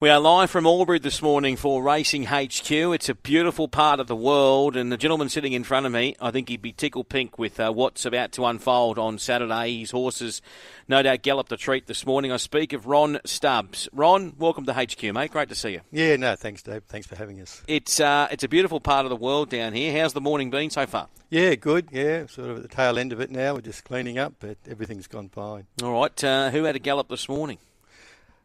We are live from Albury this morning for Racing HQ. It's a beautiful part of the world, and the gentleman sitting in front of me, I think he'd be tickle pink with uh, what's about to unfold on Saturday. His horses, no doubt, galloped a treat this morning. I speak of Ron Stubbs. Ron, welcome to HQ, mate. Great to see you. Yeah, no, thanks, Dave. Thanks for having us. It's uh, it's a beautiful part of the world down here. How's the morning been so far? Yeah, good. Yeah, sort of at the tail end of it now. We're just cleaning up, but everything's gone fine. All right. Uh, who had a gallop this morning?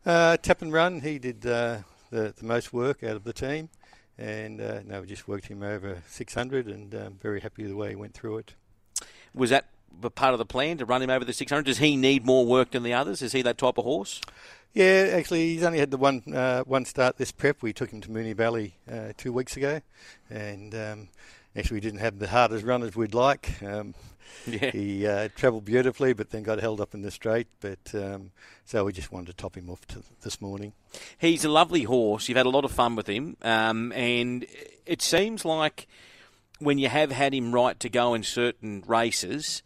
Uh, tap and run. He did uh, the, the most work out of the team. And uh, no, we just worked him over 600 and um, very happy with the way he went through it. Was that part of the plan to run him over the 600? Does he need more work than the others? Is he that type of horse? Yeah, actually, he's only had the one uh, one start this prep. We took him to Moonee Valley uh, two weeks ago, and um, actually, we didn't have the hardest run as we'd like. Um, yeah. He uh, travelled beautifully, but then got held up in the straight. But um, so we just wanted to top him off this morning. He's a lovely horse. You've had a lot of fun with him, um, and it seems like when you have had him right to go in certain races,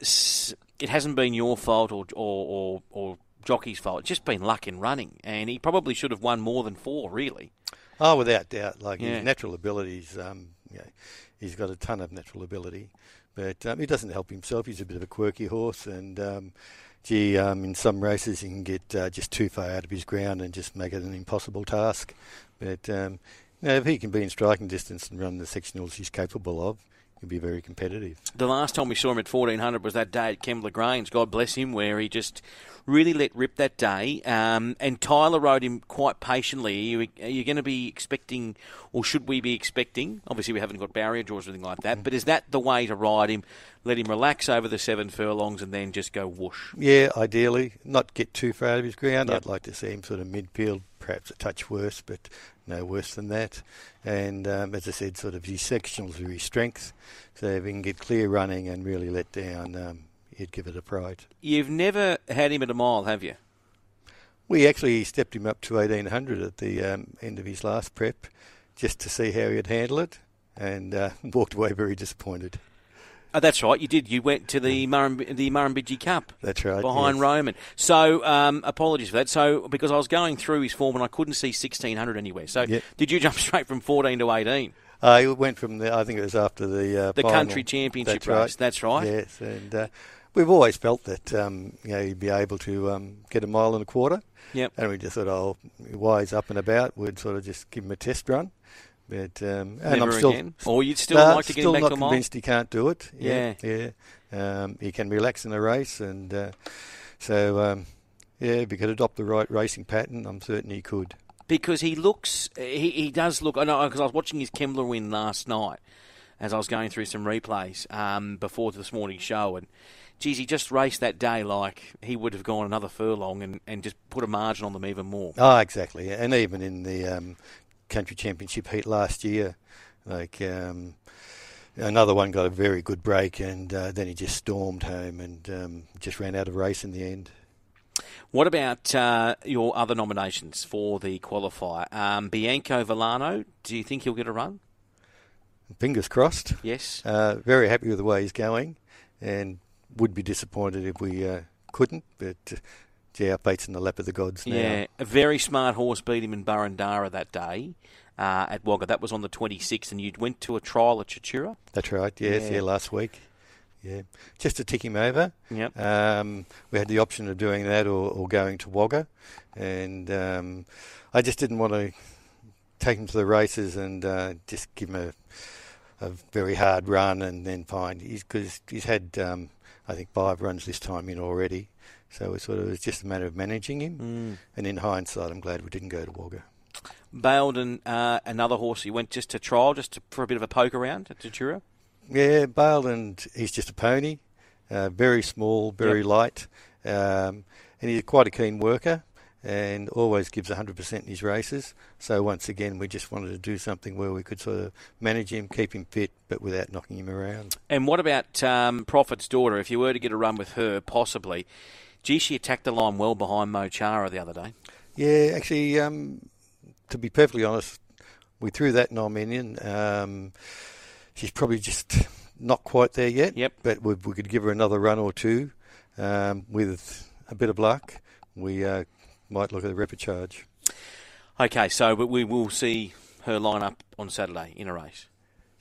it hasn't been your fault or or, or, or jockey's fault. It's just been luck in running, and he probably should have won more than four, really. Oh, without doubt. Like yeah. his natural abilities, um, you know, he's got a ton of natural ability. But um, he doesn't help himself. He's a bit of a quirky horse, and um, gee, um, in some races he can get uh, just too far out of his ground and just make it an impossible task. But um, you know, if he can be in striking distance and run the sectionals he's capable of, he'll be very competitive. The last time we saw him at 1400 was that day at Kembla Grange, God bless him, where he just really let rip that day. Um, and Tyler rode him quite patiently. Are you, are you, going to be expecting, or should we be expecting? Obviously, we haven't got barrier draws or anything like that, but is that the way to ride him? Let him relax over the seven furlongs and then just go whoosh? Yeah, ideally. Not get too far out of his ground. Yep. I'd like to see him sort of midfield, perhaps a touch worse, but no worse than that. And um, as I said, sort of his sectionals are his strength. So if he can get clear running and really let down, um, he'd give it a pride. You've never had him at a mile, have you? We actually stepped him up to 1800 at the um, end of his last prep just to see how he'd handle it and uh, walked away very disappointed. Oh, that's right. You did. You went to the Murrum, the Murrumbidgee Cup. That's right. Behind yes. Roman. So um, apologies for that. So because I was going through his form and I couldn't see 1600 anywhere. So yep. did you jump straight from 14 to 18? Uh, it went from the. I think it was after the uh, the final. country championship that's race. Right. That's right. Yes, and uh, we've always felt that um, you know he'd be able to um, get a mile and a quarter. Yep. And we just thought, oh, he's up and about, we'd sort of just give him a test run. But um, and Never I'm still, again. Or you'd still like to get him back not to convinced he can't do it. Yeah, yeah. yeah. Um, he can relax in a race, and uh, so um, yeah, if he could adopt the right racing pattern, I'm certain he could. Because he looks, he, he does look. I know because I was watching his Kembla win last night as I was going through some replays um, before this morning's show, and geez, he just raced that day like he would have gone another furlong and, and just put a margin on them even more. Oh, exactly. And even in the um, country championship heat last year, like um, another one got a very good break, and uh, then he just stormed home and um, just ran out of race in the end. What about uh, your other nominations for the qualifier? Um, Bianco Villano, do you think he'll get a run? Fingers crossed. Yes. Uh, very happy with the way he's going, and would be disappointed if we uh, couldn't. But gee, fate's in the lap of the gods now. Yeah, a very smart horse beat him in Burundara that day. Uh, at Wagga. That was on the 26th, and you went to a trial at Tatura? That's right, yes, yeah, yeah last week. Yeah, just to tick him over. Yep. Um, we had the option of doing that or, or going to Wagga, and um, I just didn't want to take him to the races and uh, just give him a, a very hard run and then find he's because he's had um, I think five runs this time in already, so it sort of was just a matter of managing him. Mm. And in hindsight, I'm glad we didn't go to Wagga. Baildon, uh, another horse, he went just to trial, just to, for a bit of a poke around at Tatura. Yeah, Baildon, he's just a pony, uh, very small, very Yep. light, um, and he's quite a keen worker and always gives 100% in his races. So once again, we just wanted to do something where we could sort of manage him, keep him fit, but without knocking him around. And what about um, Prophet's daughter? If you were to get a run with her, possibly. Gee, she attacked the line well behind Mo Chara the other day. Yeah, actually, um, to be perfectly honest, we threw that in. Um, she's probably just not quite there yet. Yep. But we, we could give her another run or two um, with a bit of luck. We uh, might look at a charge. Okay, so but we will see her line up on Saturday in a race.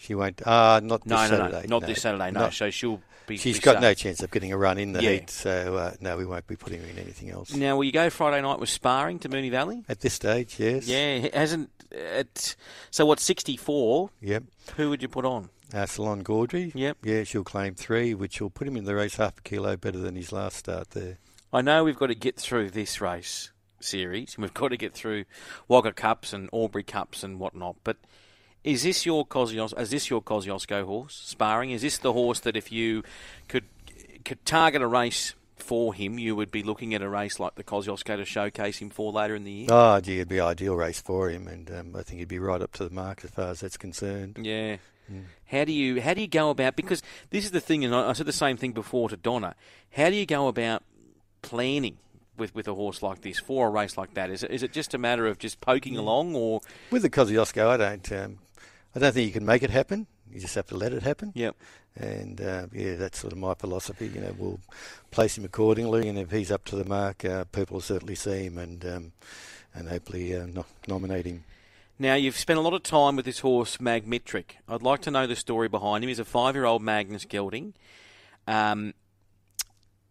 She won't. Uh, not this no, no, Saturday. No, not no. this Saturday. No, Not- so she'll be. She's got safe. no chance of getting a run in the Yeah. heat, so uh, no, we won't be putting her in anything else. Now, will you go Friday night with sparring to Moonee Valley? At this stage, yes. Yeah, it hasn't. It, so what? Sixty-four. Yep. Who would you put on? Uh, Salon Gaudry. Yep. Yeah, she'll claim three, which will put him in the race half a kilo better than his last start there. I know we've got to get through this race series, and we've got to get through Wagga Cups and Albury Cups and whatnot. But is this your Kosciusz, is this your Kosciuszko horse sparring? Is this the horse that if you could could target a race for him, you would be looking at a race like the Kosciuszko to showcase him for later in the year? Oh, gee, it'd be an ideal race for him, and um, I think he'd be right up to the mark as far as that's concerned. Yeah. How do you how do you go about because this is the thing, and I, I said the same thing before to Donna. How do you go about planning with, with a horse like this for a race like that? Is it, is it just a matter of just poking along, or With the Kosciuszko, I don't, um, I don't think you can make it happen. You just have to let it happen. yep, And uh, yeah, that's sort of my philosophy. You know, we'll place him accordingly, and if he's up to the mark, uh, people will certainly see him and um, and hopefully uh, no- nominate him. Now, you've spent a lot of time with this horse, Magmetric. I'd like to know the story behind him. He's a five year old Magnus Gelding. Um,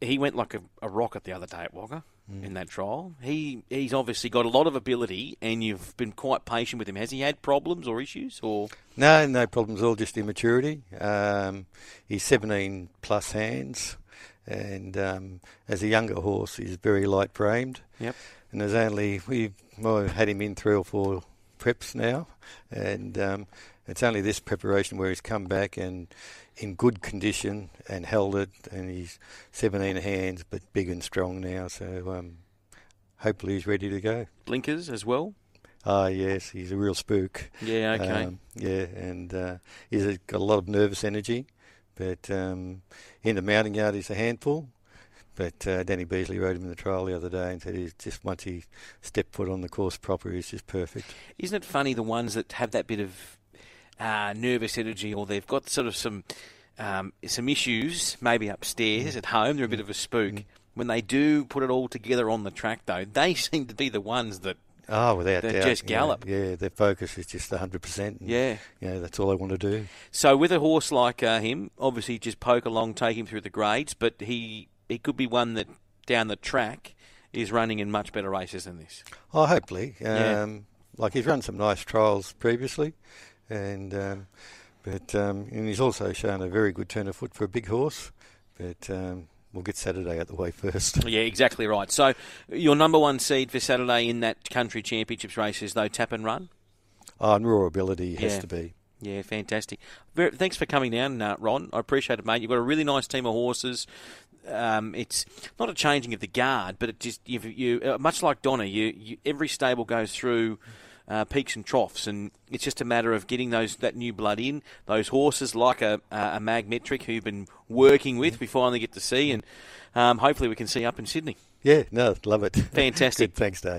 he went like a, a rocket the other day at Wagga in that trial. He He's obviously got a lot of ability, and you've been quite patient with him. Has he had problems or issues? or No, no problems. All just immaturity. Um, he's 17 plus hands, and um, as a younger horse, he's very light framed. Yep. And there's only we've well, had him in three or four preps now, and um, it's only this preparation where he's come back and in good condition and held it, and he's 17 hands, but big and strong now. So um, hopefully he's ready to go. blinkers as well? Ah, yes, he's a real spook. Yeah, okay. Um, yeah, and uh, he's got a lot of nervous energy, but um, in the mounting yard he's a handful. But uh, Danny Beasley rode him in the trial the other day and said he's just once he stepped foot on the course proper, he's just perfect. Isn't it funny the ones that have that bit of uh, nervous energy, or they've got sort of some um, some issues, maybe upstairs at home, they're a bit of a spook. When they do put it all together on the track, though, they seem to be the ones that Oh, without doubt. just you know, gallop. yeah, their focus is just 100%. and, Yeah. You know, that's all they want to do. So with a horse like uh, him, obviously just poke along, take him through the grades, but he he could be one that down the track is running in much better races than this. Oh, hopefully. Yeah. Um, Like he's run some nice trials previously, and um, but um, and he's also shown a very good turn of foot for a big horse. But um, we'll get Saturday out the way first. Yeah, exactly right. So your number one seed for Saturday in that country championships race is though tap and run. oh, and raw ability has Yeah. to be. Yeah, fantastic. Very, thanks for coming down, uh, Ron. I appreciate it, mate. You've got a really nice team of horses. Um, it's not a changing of the guard, but it just you, you uh, much like Donna. You, you every stable goes through uh, peaks and troughs, and it's just a matter of getting those that new blood in. Those horses, like a, a Magmetric, who you've been working with, we finally get to see, and um, hopefully we can see up in Sydney. Yeah, no, love it. Fantastic. Good, thanks, Dave.